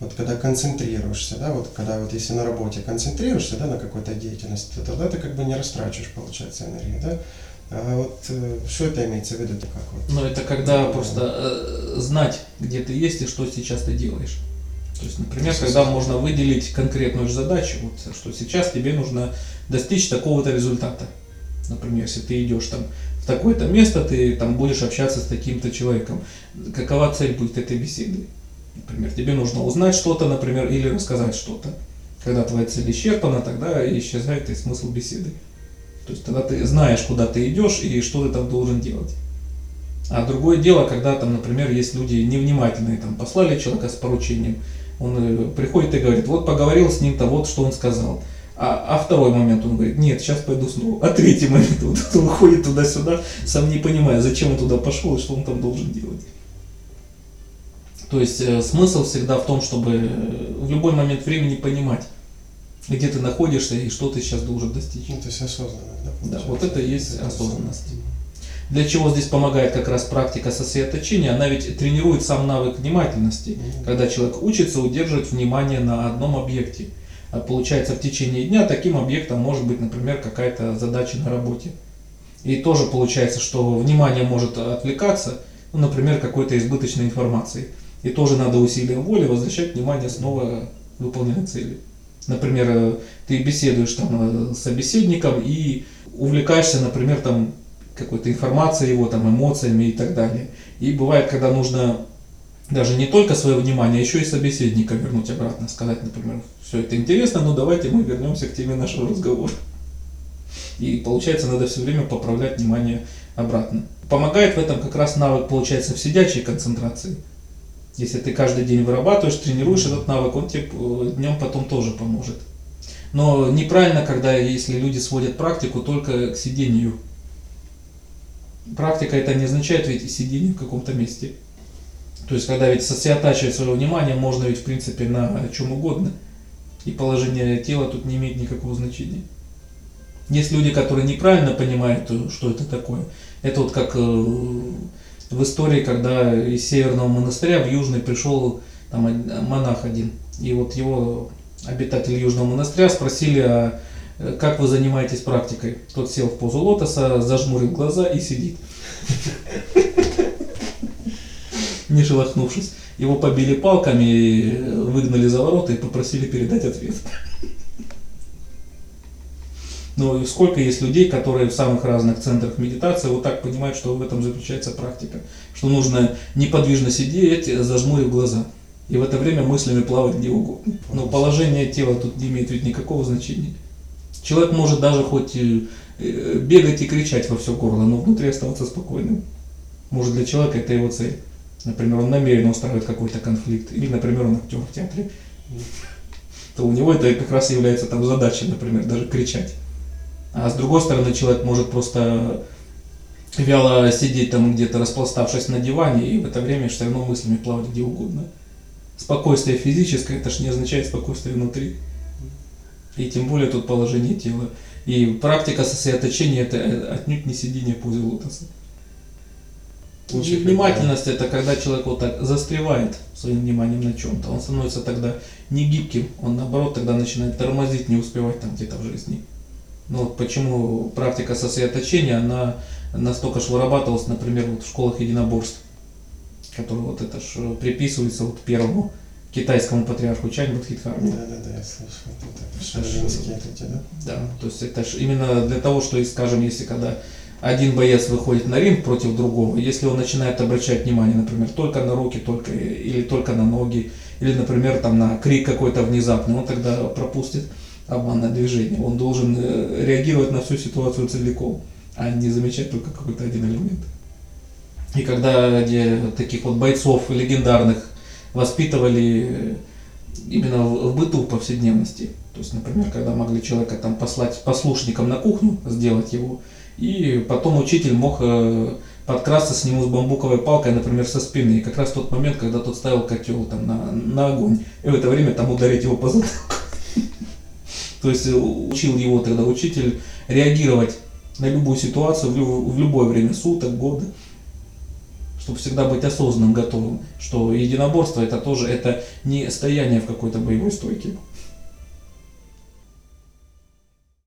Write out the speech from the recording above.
вот когда концентрируешься, да, вот когда вот если на работе концентрируешься, да, на какой-то деятельности, то тогда ты как бы не растрачиваешь, получается, энергию, да. А вот э, что это имеется в виду, как вот? Ну, это когда просто э, знать, где ты есть и что сейчас ты делаешь. То есть, например, когда можно выделить конкретную задачу, вот, что сейчас тебе нужно достичь такого-то результата. Например, если ты идешь там в такое-то место, ты там будешь общаться с таким-то человеком. Какова цель будет этой беседы? Например, тебе нужно узнать что-то, например, или рассказать что-то. Когда твоя цель исчерпана, тогда исчезает и смысл беседы. То есть тогда ты знаешь, куда ты идешь и что ты там должен делать. А другое дело, когда там, например, есть люди невнимательные, там послали человека с поручением, он э, приходит и говорит, вот поговорил с ним-то, вот что он сказал. А, а второй момент он говорит, нет, сейчас пойду снова. А третий момент вот, он уходит туда-сюда, сам не понимая, зачем он туда пошел и что он там должен делать. То есть э, смысл всегда в том, чтобы э, в любой момент времени понимать, где ты находишься и что ты сейчас должен достичь. Ну, то есть осознанно, да? Да, вот это и есть осознанность. Для чего здесь помогает как раз практика сосредоточения? Она ведь тренирует сам навык внимательности, Мгм. когда человек учится удерживать внимание на одном объекте. А получается, в течение дня таким объектом может быть, например, какая-то задача на работе. И тоже получается, что внимание может отвлекаться, ну, например, какой-то избыточной информацией. И тоже надо усилием воли возвращать внимание снова выполненной цели. Например, э, ты беседуешь там э, с собеседником и увлекаешься, например, там какой-то информацией его, там эмоциями и так далее. И бывает, когда нужно даже не только свое внимание, а еще и собеседника вернуть обратно, сказать, например, все это интересно, но давайте мы вернемся к теме нашего разговора. И получается, надо все время поправлять внимание обратно. Помогает в этом как раз навык, получается, в сидячей концентрации. Если ты каждый день вырабатываешь, тренируешь этот навык, он тебе днем потом тоже поможет. Но неправильно, когда если люди сводят практику только к сидению. Практика это не означает ведь сидение в каком-то месте. То есть, когда ведь сосредотачивать свое внимание можно ведь в принципе на чем угодно. И положение тела тут не имеет никакого значения. Есть люди, которые неправильно понимают, э, что это такое. Это вот как э, в истории, когда из северного монастыря в южный пришел там монах один. И вот его обитатели южного монастыря спросили, а э, как вы занимаетесь практикой? Тот сел в позу лотоса, зажмурил глаза и сидит. Не шелохнувшись. Его побили палками, э, выгнали за ворота и попросили передать ответ. Но сколько есть людей, которые в самых разных центрах медитации вот так понимают, что в этом заключается практика. Что нужно неподвижно сидеть, зажмурив глаза. И в это время мыслями плавать где угодно. Но положение тела тут не имеет ведь никакого значения. Человек может даже хоть э, бегать и кричать во все горло, но внутри оставаться спокойным. Может для человека это его цель. Например, он намеренно устраивает какой-то конфликт. Или, например, он актер в театре. То у него это как раз является там задачей, например, даже кричать. А с другой стороны, человек может просто вяло сидеть там где-то распластавшись на диване и в это время все равно мыслями плавать где угодно. Спокойствие физическое, это ж не означает спокойствие внутри. И тем более тут положение тела. И практика сосредоточения это отнюдь не сидение в позе лотоса. Лучше внимательность это когда человек вот так застревает своим вниманием на чем-то. Он становится тогда не гибким, он наоборот тогда начинает тормозить, не успевать там где-то в жизни. Ну вот почему практика сосредоточения, она настолько ж вырабатывалась, например, вот в школах единоборств, которые вот это ж приписывается вот первому китайскому патриарху Чань Будхидхарме. Да, да, да, я слышал. Это Это ж- шаманинские эти, да? Да, то есть это ж именно для того, что, скажем, если когда один боец выходит на ринг против другого, если он начинает обращать внимание, например, только на руки, только или только на ноги, или, например, там на крик какой-то внезапный, он тогда пропустит обманное движение. Он должен э, реагировать на всю ситуацию целиком, а не замечать только какой-то один элемент. И когда таких вот бойцов легендарных воспитывали э, именно в, быту, повседневности. То есть, например, когда могли человека там послать послушником на кухню, сделать его, и потом учитель мог э, подкрасться с нему с бамбуковой палкой, например, со спины. И как раз тот момент, когда тот ставил котел там на, на огонь, и в это время там ударить его по затылку. То есть э, учил его тогда учитель реагировать на любую ситуацию в, лю- в любое время суток, года, чтобы всегда быть осознанным, готовым, что единоборство это тоже это не стояние в какой-то боевой стойке.